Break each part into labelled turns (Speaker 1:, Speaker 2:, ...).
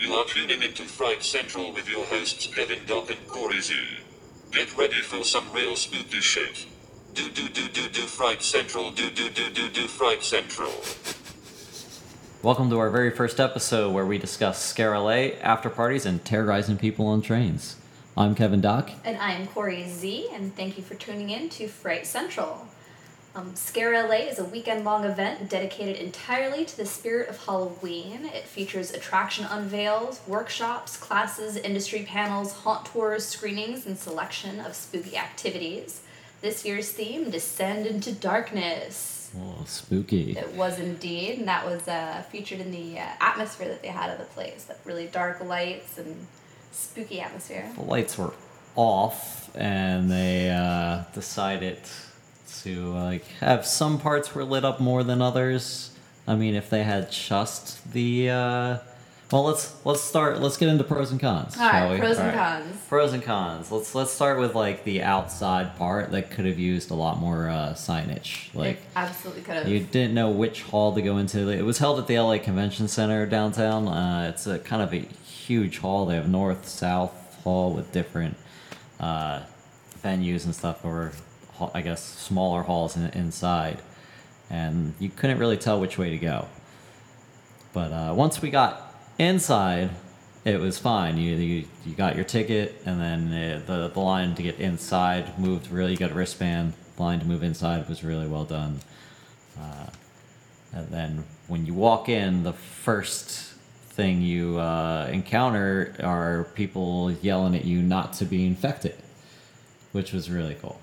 Speaker 1: You are tuning into Fright Central with your hosts Kevin Doc and Corey Z. Get ready for some real spooky shit. Do do do do do Fright Central. Do do do do do Fright Central.
Speaker 2: Welcome to our very first episode where we discuss scare LA, after parties, and terrorizing people on trains. I'm Kevin Doc.
Speaker 3: And I'm Corey Z, and thank you for tuning in to Fright Central. Um, Scare LA is a weekend long event dedicated entirely to the spirit of Halloween. It features attraction unveils, workshops, classes, industry panels, haunt tours, screenings, and selection of spooky activities. This year's theme, Descend into Darkness.
Speaker 2: Oh, spooky.
Speaker 3: It was indeed, and that was uh, featured in the uh, atmosphere that they had of the place. That really dark lights and spooky atmosphere.
Speaker 2: The lights were off, and they uh, decided to like have some parts were lit up more than others. I mean, if they had just the uh, well, let's let's start. Let's get into pros and cons.
Speaker 3: All right,
Speaker 2: we?
Speaker 3: pros and
Speaker 2: All right.
Speaker 3: cons.
Speaker 2: Pros and cons. Let's let's start with like the outside part that could have used a lot more uh, signage. Like
Speaker 3: it absolutely could have.
Speaker 2: you didn't know which hall to go into. It was held at the LA Convention Center downtown. Uh, it's a kind of a huge hall. They have north, south hall with different uh, venues and stuff, or ha- I guess smaller halls in, inside, and you couldn't really tell which way to go. But uh, once we got inside, it was fine. You you, you got your ticket, and then uh, the the line to get inside moved really. Got wristband. Line to move inside was really well done. Uh, and then when you walk in, the first thing you uh, encounter are people yelling at you not to be infected, which was really cool.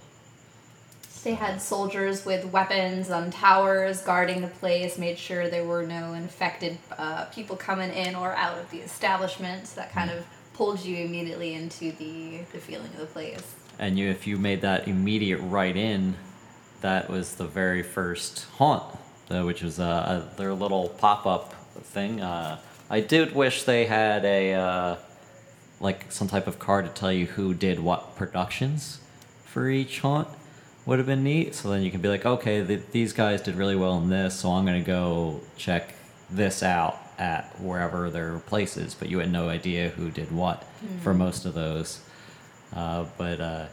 Speaker 3: They had soldiers with weapons on towers guarding the place, made sure there were no infected uh, people coming in or out of the establishment. So that kind of pulled you immediately into the, the feeling of the place.
Speaker 2: And you, if you made that immediate right in, that was the very first haunt, which was uh, their little pop up thing. Uh, I did wish they had a uh, like some type of card to tell you who did what productions for each haunt. Would have been neat. So then you can be like, okay, th- these guys did really well in this, so I'm gonna go check this out at wherever their place is. But you had no idea who did what for most of those. Uh, but uh,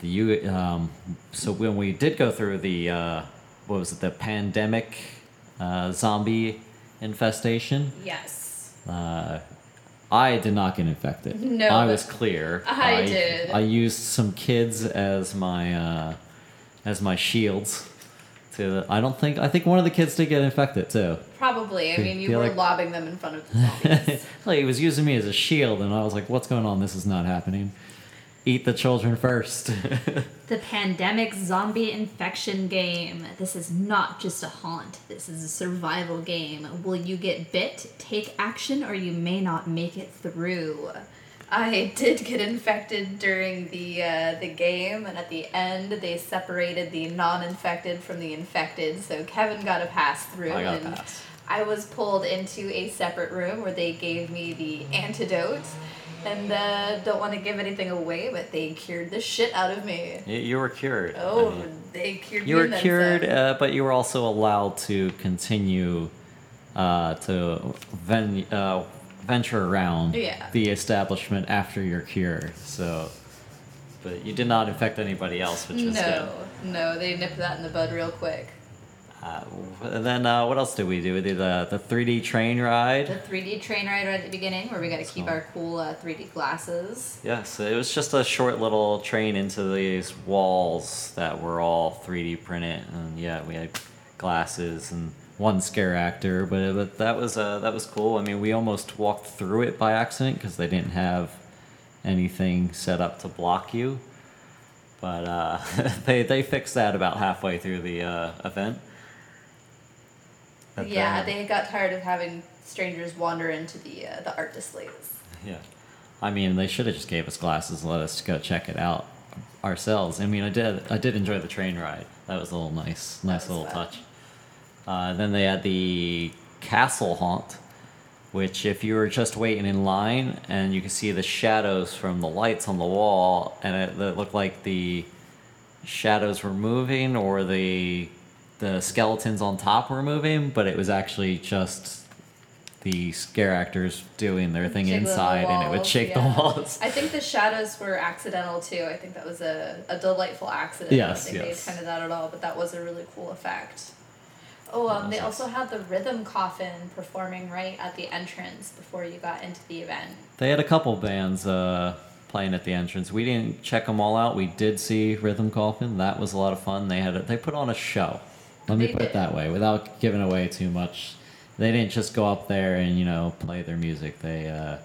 Speaker 2: the you um, so when we did go through the uh, what was it the pandemic uh, zombie infestation,
Speaker 3: Yes.
Speaker 2: I did not get infected.
Speaker 3: No,
Speaker 2: I was clear.
Speaker 3: I did.
Speaker 2: I used some kids as my uh, as my shields. To I don't think I think one of the kids did get infected too.
Speaker 3: Probably. I mean, you were
Speaker 2: other-
Speaker 3: lobbing them in front of the zombies.
Speaker 2: like he was using me as a shield, and I was like, "What's going on? This is not happening. Eat the children first.
Speaker 3: the pandemic zombie infection game. This is not just a haunt. This is a survival game. Will you get bit, take action, or you may not make it through? I did get infected during the uh, the game, and at the end they separated the non-infected from the infected. So Kevin got a pass through,
Speaker 2: I got
Speaker 3: and
Speaker 2: pass.
Speaker 3: I was pulled into a separate room where they gave me the antidote. And uh, don't want to give anything away, but they cured the shit out of me.
Speaker 2: You, you were cured. I
Speaker 3: Oh,
Speaker 2: mean,
Speaker 3: they cured
Speaker 2: you
Speaker 3: me
Speaker 2: were cured, uh, but you were also allowed to continue uh, to ven- uh, venture around
Speaker 3: Yeah.
Speaker 2: the establishment after your cure. So, but you did not infect anybody else, which was
Speaker 3: no, no, they nipped that in the bud real quick.
Speaker 2: Uh, and then uh, what else did we do? We did uh, the 3D train ride.
Speaker 3: The 3D train ride right at the beginning, where we got to keep
Speaker 2: So-
Speaker 3: our cool uh, 3D glasses.
Speaker 2: Yes, it was just a short little train into these walls that were all 3D printed, and yeah, we had glasses and one scare actor, but but that was uh, that was cool. I mean, we almost walked through it by accident because they didn't have anything set up to block you, but uh, they they fixed that about halfway through the uh, event.
Speaker 3: Yeah, they got tired of having strangers wander into the uh, the art displays.
Speaker 2: Yeah. I mean, they should have just gave us glasses and let us go check it out ourselves. I mean, I did I did enjoy the train ride. That was a little nice, nice little
Speaker 3: fun.
Speaker 2: touch. Uh, then they had the castle haunt, which if you were just waiting in line and you could see the shadows from the lights on the wall, and it, it looked like the shadows were moving or the the skeletons on top were moving, but it was actually just the scare actors doing their thing
Speaker 3: Jiggling the
Speaker 2: inside, and it would shake
Speaker 3: yeah.
Speaker 2: the walls.
Speaker 3: I think the shadows were accidental too. I think that was a, a delightful accident.
Speaker 2: Yes,
Speaker 3: I think
Speaker 2: yes.
Speaker 3: they intended that at all, but that was a really cool effect. Oh, um, they also had the rhythm coffin performing right at the entrance before you got into the event.
Speaker 2: They had a couple bands uh, playing at the entrance. We didn't check them all out. We did see Rhythm Coffin. That was a lot of fun. They had a, they put on a show. Let me put it that way, without giving away too much. They didn't just go up there and you know play their music. They uh,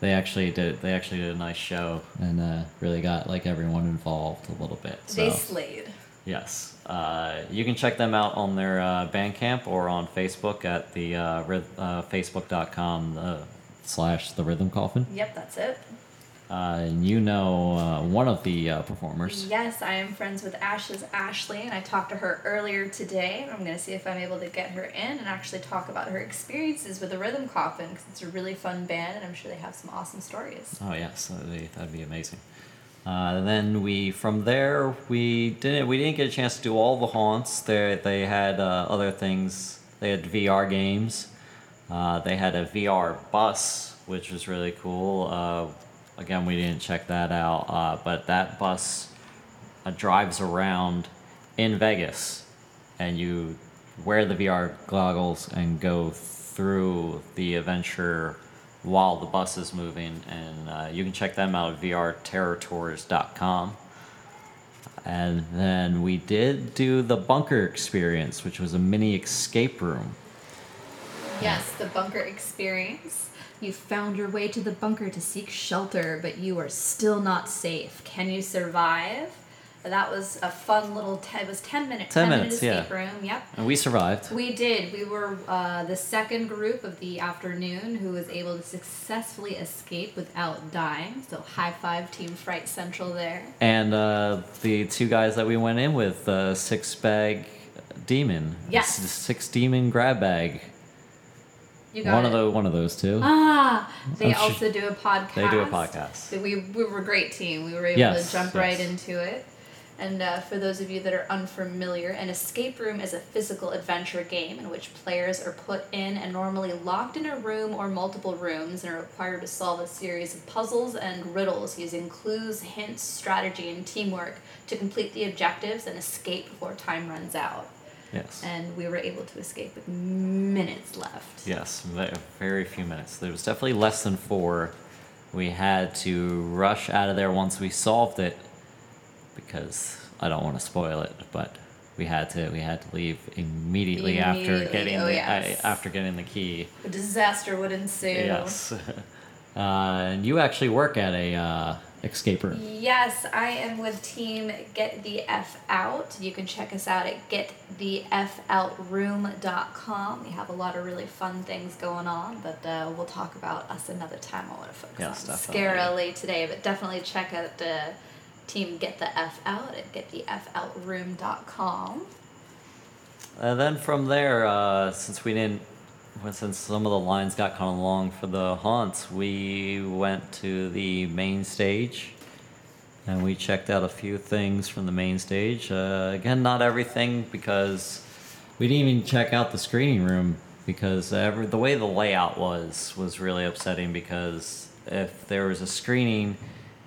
Speaker 2: they actually did they actually did a nice show and uh, really got like everyone involved a little bit. So.
Speaker 3: They slayed.
Speaker 2: Yes. Uh, you can check them out on their uh, Bandcamp or on Facebook at the uh, ryth- uh, facebook.com uh, slash the Rhythm Coffin.
Speaker 3: Yep, that's it.
Speaker 2: Uh, and you know uh, one of the uh, performers.
Speaker 3: Yes, I am friends with Ash's Ashley, and I talked to her earlier today. I'm going to see if I'm able to get her in and actually talk about her experiences with the Rhythm Coffin because it's a really fun band, and I'm sure they have some awesome stories.
Speaker 2: Oh yes, that'd be, that'd be amazing. Uh, then we from there we didn't we didn't get a chance to do all the haunts. They they had uh, other things. They had VR games. Uh, they had a VR bus, which was really cool. Again, we didn't check that out, uh, but that bus uh, drives around in Vegas, and you wear the VR goggles and go through the adventure while the bus is moving. And uh, you can check them out at vrterrortours.com. And then we did do the bunker experience, which was a mini escape room.
Speaker 3: Yes, the bunker experience. You found your way to the bunker to seek shelter, but you are still not safe. Can you survive? That was a fun little. Te- it was ten minutes.
Speaker 2: 10
Speaker 3: minute
Speaker 2: minutes,
Speaker 3: escape
Speaker 2: yeah.
Speaker 3: room. Yep.
Speaker 2: And we survived.
Speaker 3: We did. We were uh, the second group of the afternoon who was able to successfully escape without dying. So high five, Team Fright Central there.
Speaker 2: And uh, the two guys that we went in with, uh, Six Bag Demon.
Speaker 3: Yes.
Speaker 2: Six Demon Grab Bag.
Speaker 3: You got
Speaker 2: One
Speaker 3: it.
Speaker 2: of the one of those two.
Speaker 3: Ah, they
Speaker 2: I'm sure-
Speaker 3: also do a podcast.
Speaker 2: They do a podcast.
Speaker 3: We, we were a great team. We were able
Speaker 2: Yes,
Speaker 3: to jump
Speaker 2: yes.
Speaker 3: right into it. And uh, for those of you that are unfamiliar, an escape room is a physical adventure game in which players are put in and normally locked in a room or multiple rooms and are required to solve a series of puzzles and riddles using clues, hints, strategy, and teamwork to complete the objectives and escape before time runs out.
Speaker 2: Yes.
Speaker 3: And we were able to escape with minutes left.
Speaker 2: Yes, very few minutes. There was definitely less than four. We had to rush out of there once we solved it because I don't want to spoil it, but we had to we had to leave immediately, after getting
Speaker 3: oh
Speaker 2: the
Speaker 3: yes.
Speaker 2: uh, after getting the key.
Speaker 3: A disaster would ensue.
Speaker 2: Yes. uh, and you actually work at a uh, escape room.
Speaker 3: Yes, I am with Team Get the F Out. You can check us out at getthefoutroom.com. We have a lot of really fun things going on, but uh, we'll talk about us another time. I want to focus
Speaker 2: Yes,
Speaker 3: on
Speaker 2: definitely.
Speaker 3: Scare LA today, but definitely check out the Team Get the F Out at getthefoutroom.com.
Speaker 2: And then from there, uh, since we didn't, since some of the lines got kind of long for the haunts, we went to the main stage, and we checked out a few things from the main stage. Uh, again, not everything because we didn't even check out the screening room because every, the way the layout was was really upsetting because if there was a screening,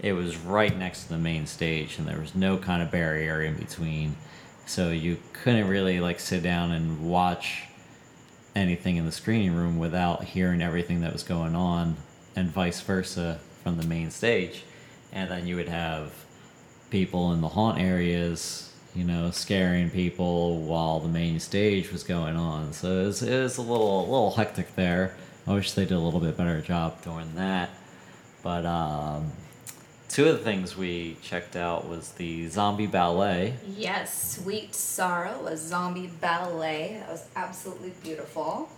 Speaker 2: it was right next to the main stage, and there was no kind of barrier in between so you couldn't really like sit down and watch anything in the screening room without hearing everything that was going on and vice versa from the main stage. And then you would have people in the haunt areas you know scaring people while the main stage was going on. So it was, it was a little a little hectic there. I wish they did a little bit better job doing that. But um two of the things we checked out was the zombie ballet
Speaker 3: Yes, Sweet Sorrow, a zombie ballet. That was absolutely beautiful.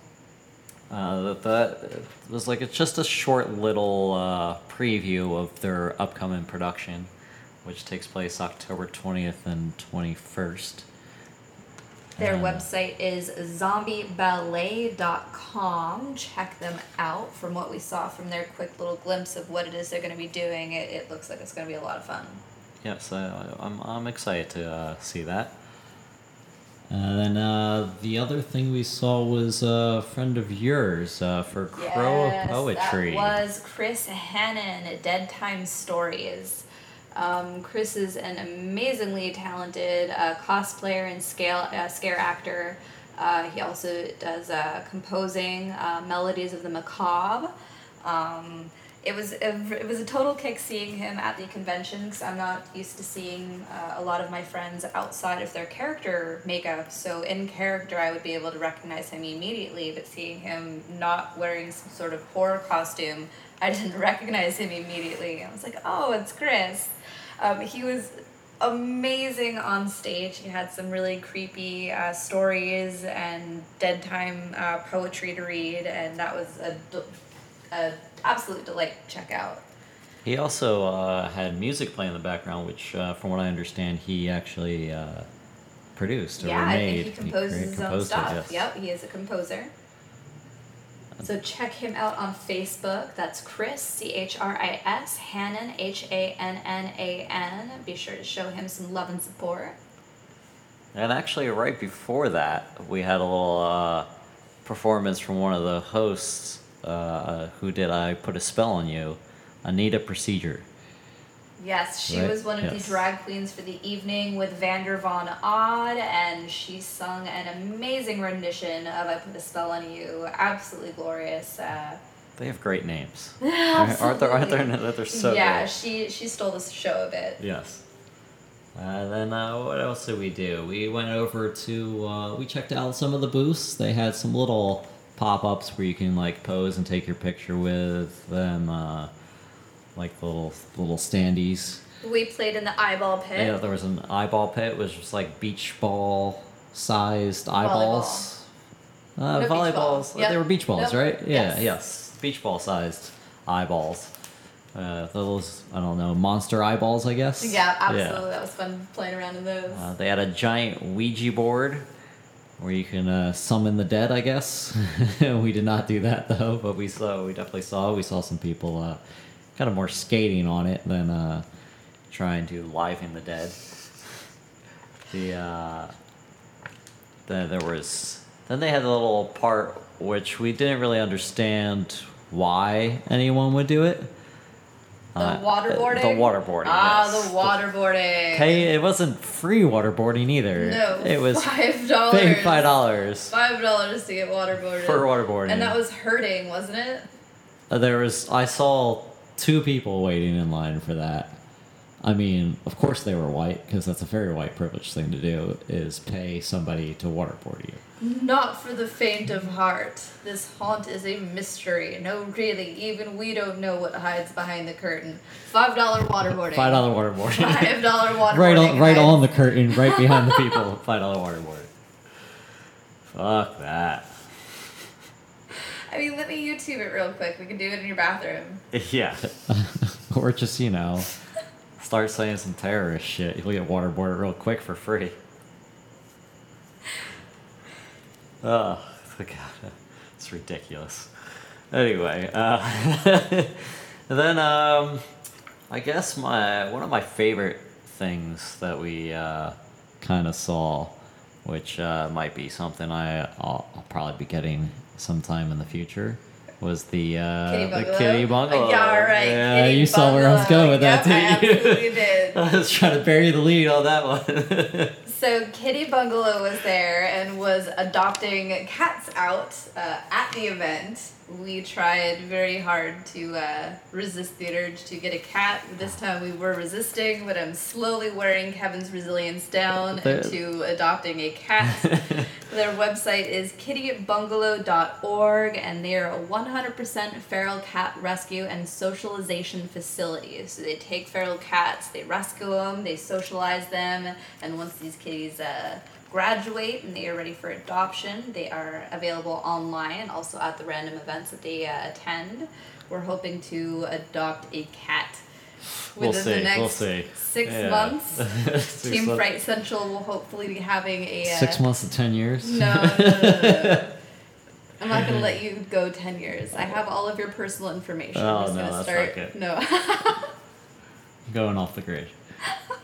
Speaker 2: Uh, that, was like it's just a short little uh, preview of their upcoming production, which takes place October twentieth and twenty first.
Speaker 3: Their
Speaker 2: Uh,
Speaker 3: website is zombieballet.com. Check them out. From what we saw from their quick little glimpse of what it is they're going to be doing, it, it looks like it's going to be a lot of fun.
Speaker 2: Yes, I, I'm I'm excited to uh, see that. And then uh, the other thing we saw was a friend of yours uh, for Crow of Poetry.
Speaker 3: That was Chris Hannan Dead Time Stories. Um, Chris is an amazingly talented uh, cosplayer and scale uh, scare actor. Uh, he also does uh, composing uh, melodies of the macabre. Um, it was a, it was a total kick seeing him at the convention because I'm not used to seeing uh, a lot of my friends outside of their character makeup. So in character, I would be able to recognize him immediately, but seeing him not wearing some sort of horror costume, I didn't recognize him immediately. I was like, oh, it's Chris. Um, he was amazing on stage. He had some really creepy uh, stories and dead time uh, poetry to read, and that was a, a absolute delight to check out.
Speaker 2: He also uh, had music playing in the background, which, uh, from what I understand, he actually uh, produced or
Speaker 3: yeah, I
Speaker 2: made.
Speaker 3: think he composes
Speaker 2: crea-
Speaker 3: his own stuff.
Speaker 2: yes.
Speaker 3: Yep, he is a composer. So check him out on Facebook. That's Chris C H R I S Hannan H A N N A N. Be sure to show him some love and support.
Speaker 2: And actually, right before that, we had a little uh, performance from one of the hosts uh, who did I Put a Spell on You, Anita Procedure.
Speaker 3: Yes, she
Speaker 2: Right,
Speaker 3: was one of
Speaker 2: yes.
Speaker 3: the drag queens for the evening with Vander Von Odd, and she sung an amazing rendition of "I Put a Spell on You." Absolutely glorious. Uh,
Speaker 2: They have great names. aren't there? Aren't there? They're so
Speaker 3: yeah,
Speaker 2: good.
Speaker 3: she she stole the show a bit.
Speaker 2: Yes. Uh, then uh, what else did we do? We went over to uh, we checked out some of the booths. They had some little pop-ups where you can like pose and take your picture with them, uh, like little little standees.
Speaker 3: We played in the eyeball pit.
Speaker 2: Yeah, there was an eyeball pit, which was just like beach ball sized eyeballs. Uh,
Speaker 3: No,
Speaker 2: volleyballs.
Speaker 3: balls. Yep.
Speaker 2: They were beach balls,
Speaker 3: Nope.
Speaker 2: right? Yeah,
Speaker 3: Yes.
Speaker 2: yes. Beach ball sized eyeballs. Uh, those, I don't know, monster eyeballs, I guess?
Speaker 3: Yeah, absolutely. That was fun playing around in those.
Speaker 2: Uh, they had a giant Ouija board where you can uh, summon the dead, I guess. we did not do that though, but we saw, we definitely saw, we saw some people uh, kind of more skating on it than uh, trying to liven the dead. The uh, the there was then they had the little part which we didn't really understand why anyone would do it.
Speaker 3: The
Speaker 2: Uh,
Speaker 3: waterboarding.
Speaker 2: The waterboarding.
Speaker 3: Ah,
Speaker 2: yes.
Speaker 3: the waterboarding.
Speaker 2: Hey, it wasn't free waterboarding either.
Speaker 3: No,
Speaker 2: it was
Speaker 3: five dollars.
Speaker 2: five dollars
Speaker 3: Five dollars to get waterboarded.
Speaker 2: for waterboarding.
Speaker 3: And that was hurting, wasn't it?
Speaker 2: Uh, there was I saw two people waiting in line for that. I mean, of course they were white because that's a very white privilege thing to do is pay somebody to waterboard you.
Speaker 3: Not for the faint of heart. This haunt is a mystery. No, really, even we don't know what hides behind the curtain. Five dollar waterboarding.
Speaker 2: Five dollar waterboarding.
Speaker 3: Five dollar waterboarding.
Speaker 2: right on, right on the curtain, right behind the people. Five dollar waterboarding. Fuck that.
Speaker 3: I mean, let me YouTube it real quick. We can do it in your bathroom.
Speaker 2: Yeah. or just you know, start saying some terrorist shit. You'll get waterboarded real quick for free. Oh, God, it's ridiculous. Anyway, uh, then um, I guess my one of my favorite things that we uh, kind of saw, which uh, might be something I I'll, I'll probably be getting sometime in the future, was the uh,
Speaker 3: Kitty
Speaker 2: the kitty bungalow.
Speaker 3: Yeah, all right.
Speaker 2: Yeah,
Speaker 3: kitty
Speaker 2: you saw where I was going with
Speaker 3: yep,
Speaker 2: that, didn't
Speaker 3: I
Speaker 2: you?
Speaker 3: did.
Speaker 2: I was trying to bury the lead on that one.
Speaker 3: So Kitty Bungalow was there and was adopting cats out uh, at the event. We tried very hard to uh, resist the urge to get a cat. This time we were resisting, but I'm slowly wearing Kevin's resilience down into adopting a cat. Their website is kittybungalow.org, and they are a 100% feral cat rescue and socialization facility. So they take feral cats, they rescue them, they socialize them, and once these kitties uh, graduate and they are ready for adoption, they are available online, also at the random events that they uh, attend. We're hoping to adopt a cat
Speaker 2: We'll
Speaker 3: within
Speaker 2: see,
Speaker 3: the next
Speaker 2: we'll
Speaker 3: six
Speaker 2: Yeah.
Speaker 3: months.
Speaker 2: Six
Speaker 3: Team
Speaker 2: months-
Speaker 3: Fright Central will hopefully be having a uh,
Speaker 2: Six months to ten years.
Speaker 3: no, no, no. I'm not gonna let you go ten years. I have all of your personal information.
Speaker 2: Oh,
Speaker 3: I'm just
Speaker 2: no,
Speaker 3: gonna
Speaker 2: that's
Speaker 3: start. No.
Speaker 2: Going off the grid.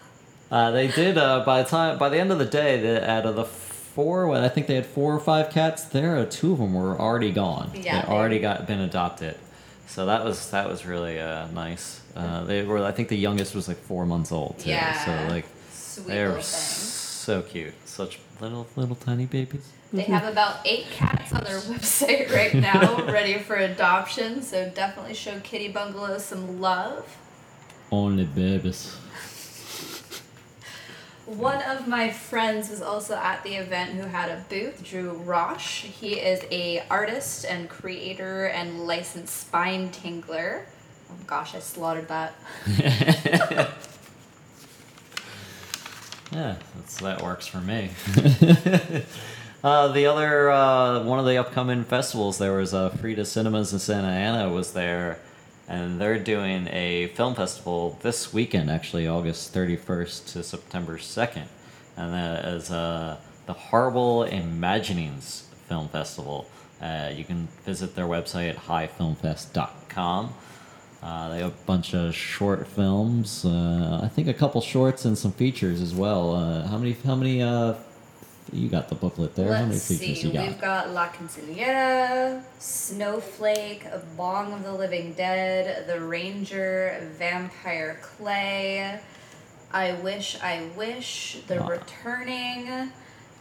Speaker 2: Uh, they did. Uh, by the time, by the end of the day, the, out of the four, when I think they had four or five cats. There, two of them were already gone.
Speaker 3: Yeah,
Speaker 2: they
Speaker 3: they-
Speaker 2: already got been adopted. So that was that was really uh, nice. Uh, they were I think the youngest was like four months old. Too.
Speaker 3: Yeah.
Speaker 2: So like
Speaker 3: Sweet
Speaker 2: they're so cute, such little little tiny babies.
Speaker 3: They have about eight cats on their website right now, ready for adoption. So definitely show Kitty Bungalow some love.
Speaker 2: Only babies.
Speaker 3: One of my friends was also at the event who had a booth, Drew Roche. He is a artist and creator and licensed spine tingler. Oh gosh, I slaughtered that.
Speaker 2: Yeah, that's, that works for me. uh, the other uh, one of the upcoming festivals, there was uh, Frida Cinemas in Santa Ana was there, and they're doing a film festival this weekend, actually August thirty first to September second, and that is uh, the Horrible Imaginings Film Festival. Uh, you can visit their website at highfilmfest.com. Uh, they have a bunch of short films. Uh, I think a couple shorts and some features as well. Uh, how many? How many? You got the booklet there. how many
Speaker 3: Let's
Speaker 2: features
Speaker 3: see.
Speaker 2: you got?
Speaker 3: We've got La Quinceañera, Snowflake, Bong of the Living Dead, The Ranger, Vampire Clay, I Wish, I Wish, The
Speaker 2: Ah.
Speaker 3: Returning.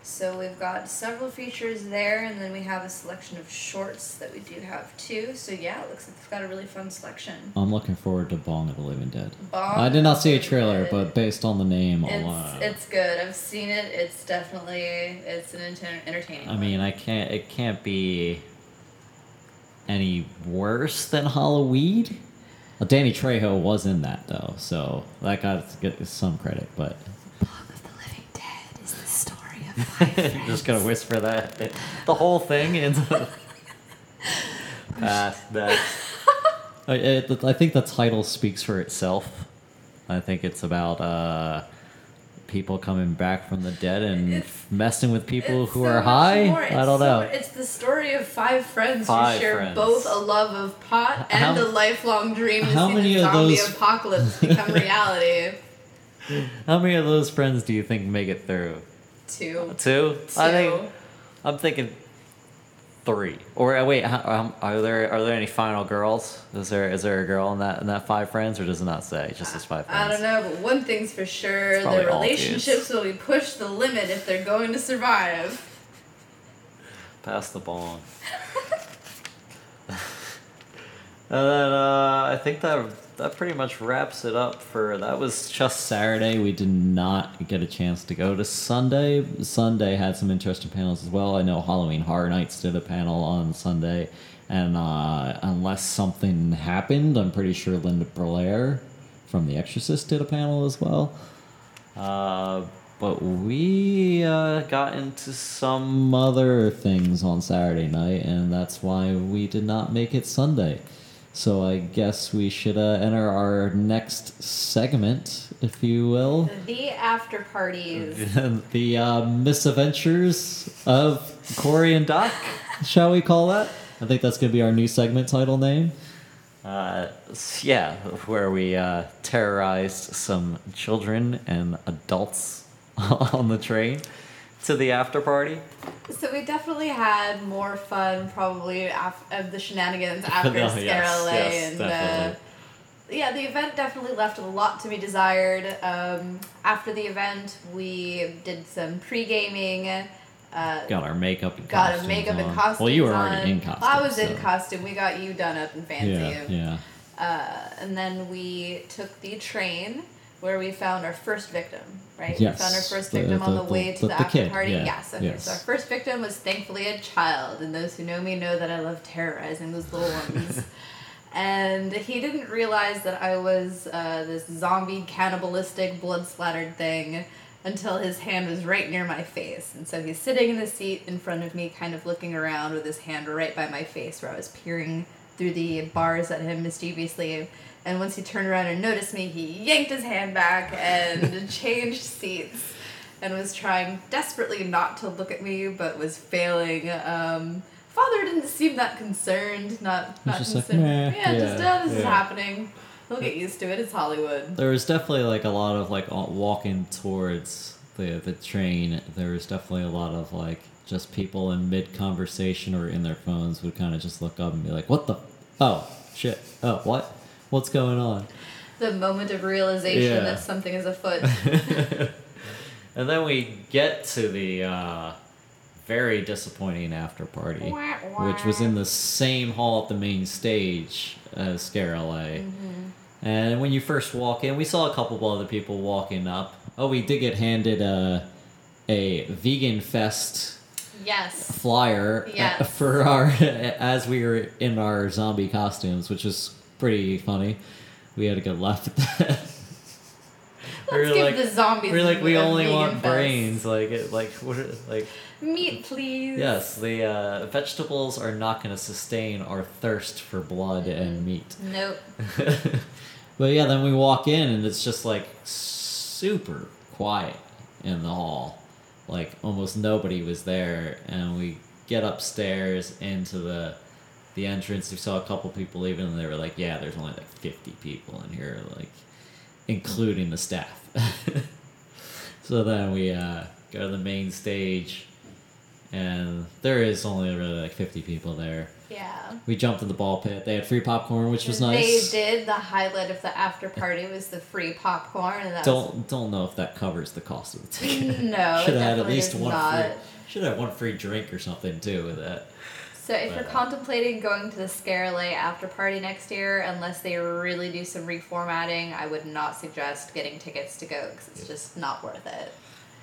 Speaker 3: So we've got several features there, and then we have a selection of shorts that we do have too. So yeah, it looks like we've got a really fun selection.
Speaker 2: I'm looking forward to Bong of the Living Dead.
Speaker 3: Bong
Speaker 2: I did not see a trailer,
Speaker 3: Dead.
Speaker 2: but based on the name alone,
Speaker 3: It's, it's good. I've seen it. It's definitely it's an enter- entertaining.
Speaker 2: I
Speaker 3: one.
Speaker 2: mean, I can't. It can't be any worse than Halloween. Well, Danny Trejo was in that though, so that got to get some credit. But
Speaker 3: Bong of the Living Dead is the story of five friends.
Speaker 2: just gonna whisper that the whole thing into. Pass that. I, it, I think the title speaks for itself. I think it's about uh, people coming back from the dead and
Speaker 3: It's-
Speaker 2: messing with people who
Speaker 3: so
Speaker 2: are high.
Speaker 3: more.
Speaker 2: I
Speaker 3: It's
Speaker 2: don't
Speaker 3: so-
Speaker 2: know.
Speaker 3: It's the story of five friends
Speaker 2: Five
Speaker 3: who share
Speaker 2: friends.
Speaker 3: both a love of pot
Speaker 2: How-
Speaker 3: and a lifelong dream to
Speaker 2: how
Speaker 3: see
Speaker 2: many
Speaker 3: the
Speaker 2: of
Speaker 3: zombie
Speaker 2: those-
Speaker 3: apocalypse become reality.
Speaker 2: How many of those friends do you think make it through?
Speaker 3: Two.
Speaker 2: Two? I think I'm thinking three. Or uh, wait, um, are there are there any final girls? Is there is there a girl in that in that five friends, or does it not say just as five friends?
Speaker 3: I don't know, but one thing's for sure: their relationships will be pushed the limit if they're going to survive.
Speaker 2: Pass the ball. and then uh, I think that that pretty much wraps it up for that was just Saturday. We did not get a chance to go to Sunday. Sunday had some interesting panels as well. I know Halloween Horror Nights did a panel on Sunday, and uh, unless something happened, I'm pretty sure Linda Blair from The Exorcist did a panel as well. Uh, but we uh, got into some other things on Saturday night, and that's why we did not make it Sunday. So I guess we should uh, enter our next segment, if you will.
Speaker 3: The after parties.
Speaker 2: the uh, misadventures of Corey and Doc, shall we call that? I think that's going to be our new segment title name. Uh, yeah, where we uh, terrorized some children and adults on the train to the after party.
Speaker 3: So we definitely had more fun probably af- of the shenanigans after
Speaker 2: No,
Speaker 3: Scare
Speaker 2: yes,
Speaker 3: LA
Speaker 2: yes,
Speaker 3: and uh, yeah, the event definitely left a lot to be desired. Um, after the event, we did some pre gaming. Uh,
Speaker 2: Got our makeup and
Speaker 3: got a
Speaker 2: costumes
Speaker 3: makeup and
Speaker 2: on.
Speaker 3: costumes
Speaker 2: Well, you were
Speaker 3: on.
Speaker 2: already in costume.
Speaker 3: I was in costume. We got you done up and fancy.
Speaker 2: Yeah, yeah.
Speaker 3: Uh, and then we took the train where we found our first victim, right?
Speaker 2: Yes,
Speaker 3: We found our first
Speaker 2: the-
Speaker 3: victim on
Speaker 2: the-
Speaker 3: the, way
Speaker 2: the-
Speaker 3: to the,
Speaker 2: the
Speaker 3: after party.
Speaker 2: yeah,
Speaker 3: Yes, okay.
Speaker 2: yes.
Speaker 3: So our first victim was thankfully a child, and those who know me know that I love terrorizing those little ones. and he didn't realize that I was uh, this zombie cannibalistic blood splattered thing until his hand was right near my face. And so he's sitting in the seat in front of me, kind of looking around with his hand right by my face, where I was peering through the bars at him mischievously. And once he turned around and noticed me, he yanked his hand back and changed seats and was trying desperately not to look at me, but was failing. Um, father didn't seem that concerned, not, not
Speaker 2: just
Speaker 3: concerned.
Speaker 2: "Meh."
Speaker 3: yeah, just,
Speaker 2: Yeah,
Speaker 3: uh, this is happening. He'll get used to it. It's Hollywood.
Speaker 2: There was definitely like a lot of like walking towards the the train, there was definitely a lot of like just people in mid conversation or in their phones would kind of just look up and be like, "What the? Oh shit! Oh what? What's going on?"
Speaker 3: The moment of realization
Speaker 2: Yeah.
Speaker 3: that something is afoot.
Speaker 2: and then we get to the uh, very disappointing after party, which was in the same hall at the main stage as Scare LA. And when you first walk in, we saw a couple of other people walking up. Oh, we did get handed a, a vegan fest
Speaker 3: yes.
Speaker 2: flyer
Speaker 3: Yes.
Speaker 2: for our as we were in our zombie costumes, which was pretty funny. We had a good laugh at that.
Speaker 3: Let's give the zombies
Speaker 2: we're like we only want
Speaker 3: fest.
Speaker 2: brains, like it, like what, are- like
Speaker 3: Meat, please.
Speaker 2: yes, the uh, vegetables are not going to sustain our thirst for blood and meat.
Speaker 3: Nope.
Speaker 2: but yeah, then we walk in and it's just like super quiet in the hall. Like almost nobody was there, and we get upstairs into the the entrance. We saw a couple people leaving, and they were like, "Yeah, there's only like 50 people in here, like including the staff." so then we uh, go to the main stage, and there is only really like 50 people there.
Speaker 3: Yeah.
Speaker 2: We jumped in the ball pit. They had free popcorn, which was nice.
Speaker 3: They did. The highlight of the after party was the free popcorn, and that
Speaker 2: Don't don't know if that covers the cost of the ticket.
Speaker 3: no,
Speaker 2: should have had at least one
Speaker 3: not.
Speaker 2: free. Should have one free drink or something too with that.
Speaker 3: So if you're contemplating going to the Scare LA after party next year, unless they really do some reformatting, I would not suggest getting tickets to go because it's just not worth it.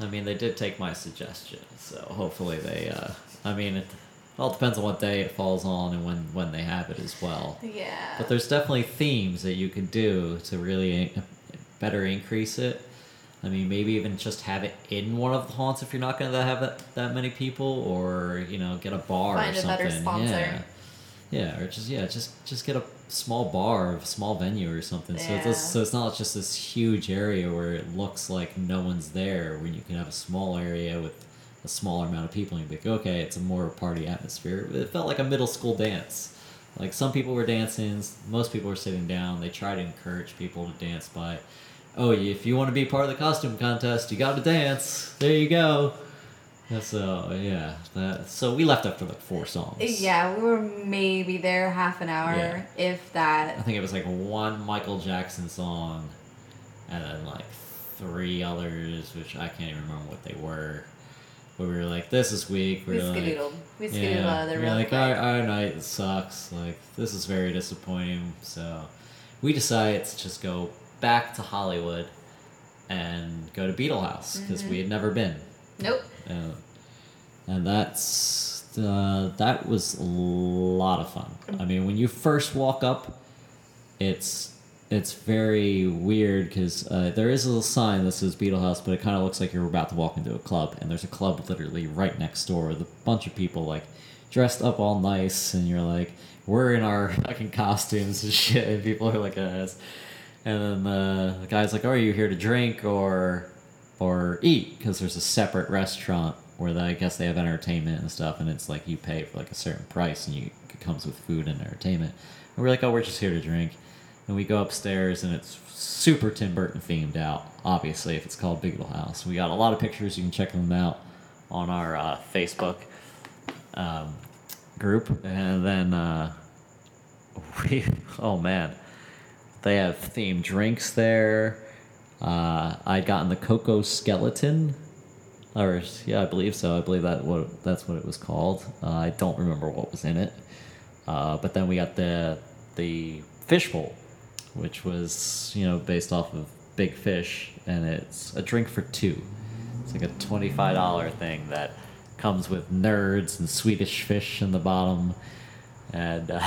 Speaker 2: I mean, they did take my suggestion, so hopefully they. Uh, I mean, it all depends on what day it falls on and when when they have it as well.
Speaker 3: Yeah.
Speaker 2: But there's definitely themes that you could do to really better increase it. I mean, maybe even just have it in one of the haunts if you're not going to have that, that many people, or you know, get a bar
Speaker 3: Find
Speaker 2: or
Speaker 3: a
Speaker 2: something. Yeah, yeah, or just yeah, just just get a small bar, a small venue or something. So it's so it's not just this huge area where it looks like no one's there. When you can have a small area with a smaller amount of people, and you'd be like, okay, it's a more party atmosphere. It felt like a middle school dance. Like some people were dancing, most people were sitting down. They try to encourage people to dance by, oh, if you want to be part of the costume contest, you got to dance. There you go. And So uh, yeah, that, so we left after like four songs.
Speaker 3: yeah, we were maybe there half an hour,
Speaker 2: Yeah.
Speaker 3: if that.
Speaker 2: I think it was like one Michael Jackson song, and then like three others, which I can't even remember what they were. But we were like, "This is weak." We
Speaker 3: We
Speaker 2: were like.
Speaker 3: We skadoodled out of there
Speaker 2: we were like,
Speaker 3: quick.
Speaker 2: our, our night sucks. Like, this is very disappointing. So, we decided to just go back to Hollywood and go to Beetle House because
Speaker 3: Mm-hmm.
Speaker 2: we had never been.
Speaker 3: Nope.
Speaker 2: Uh, and that's uh, that was a lot of fun. I mean, when you first walk up, it's it's very weird because uh, there is a little sign that says Beetle House, but it kind of looks like you're about to walk into a club, and there's a club literally right next door with a bunch of people like dressed up all nice, and you're like, we're in our fucking costumes and shit, and people are like, uh, and then uh, the guy's like, "Oh, are you here to drink or or eat?" Because there's a separate restaurant where they, I guess they have entertainment and stuff, and it's like you pay for like a certain price, and you it comes with food and entertainment. And we're like, "Oh, we're just here to drink," and we go upstairs, and it's super Tim Burton themed out. Obviously, if it's called Big Little House, we got a lot of pictures. You can check them out on our uh, Facebook um, group, and then uh, we oh man. They have themed drinks there. Uh, I'd gotten the cocoa skeleton, or yeah, I believe so. I believe that what that's what it was called. Uh, I don't remember what was in it. Uh, but then we got the the fishbowl, which was you know based off of Big Fish, and it's a drink for two. It's like a twenty five dollar thing that comes with nerds and Swedish fish in the bottom, and.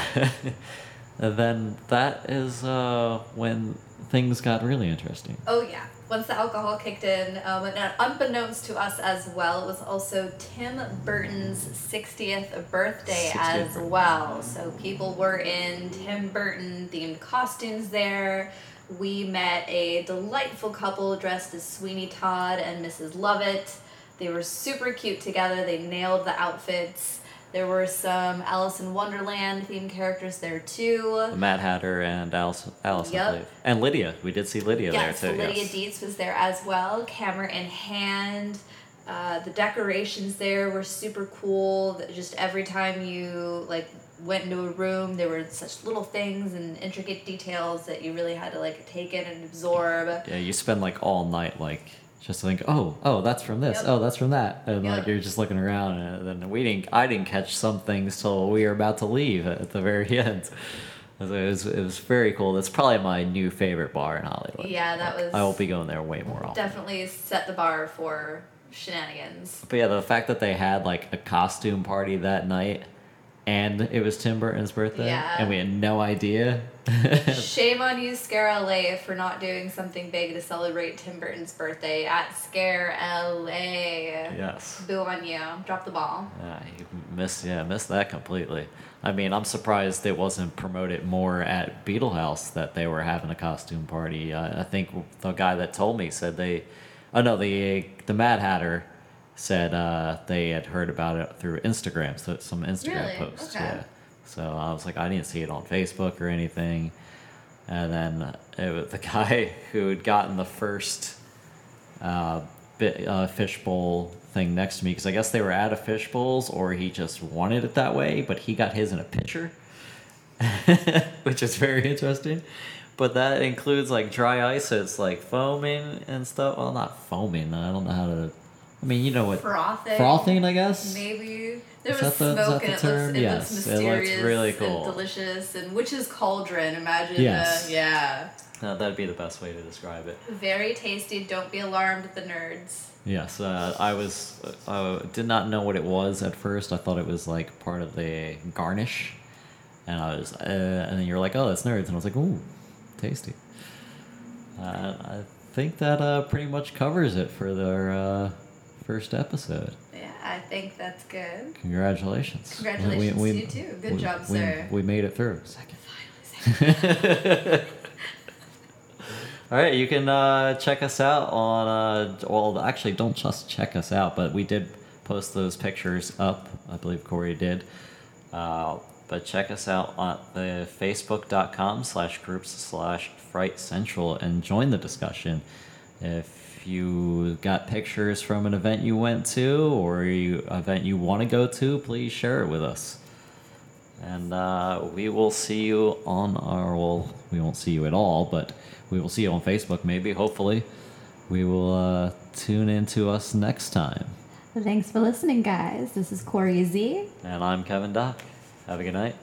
Speaker 2: Uh, And then that is uh, when things got really interesting.
Speaker 3: Oh yeah. Once the alcohol kicked in, um, and unbeknownst to us as well, it was also Tim Burton's 60th birthday
Speaker 2: 60th
Speaker 3: as
Speaker 2: birthday.
Speaker 3: well. So people were in Tim Burton themed costumes there. We met a delightful couple dressed as Sweeney Todd and Mrs. Lovett. They were super cute together. They nailed the outfits. There were some Alice in Wonderland themed characters there too.
Speaker 2: The Mad Hatter and Alice, Alice
Speaker 3: Yep.
Speaker 2: I believe. And Lydia. We did see Lydia
Speaker 3: yes,
Speaker 2: there too.
Speaker 3: Lydia
Speaker 2: yes.
Speaker 3: Deetz was there as well, camera in hand. Uh, the decorations there were super cool. Just every time you like went into a room, there were such little things and intricate details that you really had to like take in and absorb.
Speaker 2: Yeah, you spend like all night like just think, oh, oh, that's from this,
Speaker 3: Yep.
Speaker 2: oh, that's from that, and like you're just looking around, and then we didn't, I didn't catch some things till we were about to leave at the very end. So It was, it was very cool. That's probably my new favorite bar in Hollywood.
Speaker 3: Yeah, that was
Speaker 2: I will be going there way more often.
Speaker 3: definitely set the bar for shenanigans.
Speaker 2: But yeah, the fact that they had like a costume party that night, and it was Tim Burton's birthday,
Speaker 3: Yeah.
Speaker 2: and we had no idea.
Speaker 3: Shame on you, Scare LA, for not doing something big to celebrate Tim Burton's birthday at Scare LA.
Speaker 2: yes.
Speaker 3: Boo on you. Drop the ball.
Speaker 2: Yeah, you missed yeah, missed that completely. I mean, I'm surprised it wasn't promoted more at Beetle House that they were having a costume party. Uh, I think the guy that told me said they, oh no, the the Mad Hatter said uh, they had heard about it through Instagram, so some Instagram
Speaker 3: Really?
Speaker 2: posts.
Speaker 3: Okay.
Speaker 2: Yeah. So I was like, I didn't see it on Facebook or anything. And then it was the guy who had gotten the first uh, bit, uh, fishbowl thing next to me because I guess they were out of fish bowls or he just wanted it that way, but he got his in a pitcher, which is very interesting. But that includes like dry ice, so it's like foaming and stuff. Well, not foaming. I don't know how to. I mean, you know what?
Speaker 3: Frothing.
Speaker 2: Frothing, I guess.
Speaker 3: Maybe. There
Speaker 2: Is
Speaker 3: was
Speaker 2: that the-
Speaker 3: smoke
Speaker 2: that
Speaker 3: and it
Speaker 2: term?
Speaker 3: looks, it
Speaker 2: Yes,
Speaker 3: looks
Speaker 2: it looks
Speaker 3: mysterious
Speaker 2: really
Speaker 3: and
Speaker 2: cool.
Speaker 3: delicious. And witch's cauldron, imagine.
Speaker 2: Yes.
Speaker 3: Uh, yeah.
Speaker 2: Uh, that'd be the best way to describe it.
Speaker 3: Very tasty. Don't be alarmed, the nerds.
Speaker 2: Yes, uh, I was. Uh, did not know what it was at first. I thought it was like part of the garnish, and I was. Uh, and then you're like, "Oh, that's nerds," and I was like, "Ooh, tasty." Uh, I think that uh, pretty much covers it for their uh, first episode.
Speaker 3: Yeah, I think that's good.
Speaker 2: Congratulations!
Speaker 3: Congratulations to you too. Good job,
Speaker 2: we,
Speaker 3: sir.
Speaker 2: We made it through.
Speaker 3: Second, finally.
Speaker 2: All right, you can uh, check us out on. Uh, well, actually, don't just check us out, but we did post those pictures up. I believe Corey did. Uh, but check us out on the facebook.com slash groups slash fright central and join the discussion. If you got pictures from an event you went to or you event you want to go to, please share it with us. And uh, we will see you on our, well, we won't see you at all, but we will see you on Facebook, maybe, hopefully. We will uh, tune into us next time.
Speaker 3: Thanks for listening, guys. This is Corey Z.
Speaker 2: And I'm Kevin Doc. Have a good night.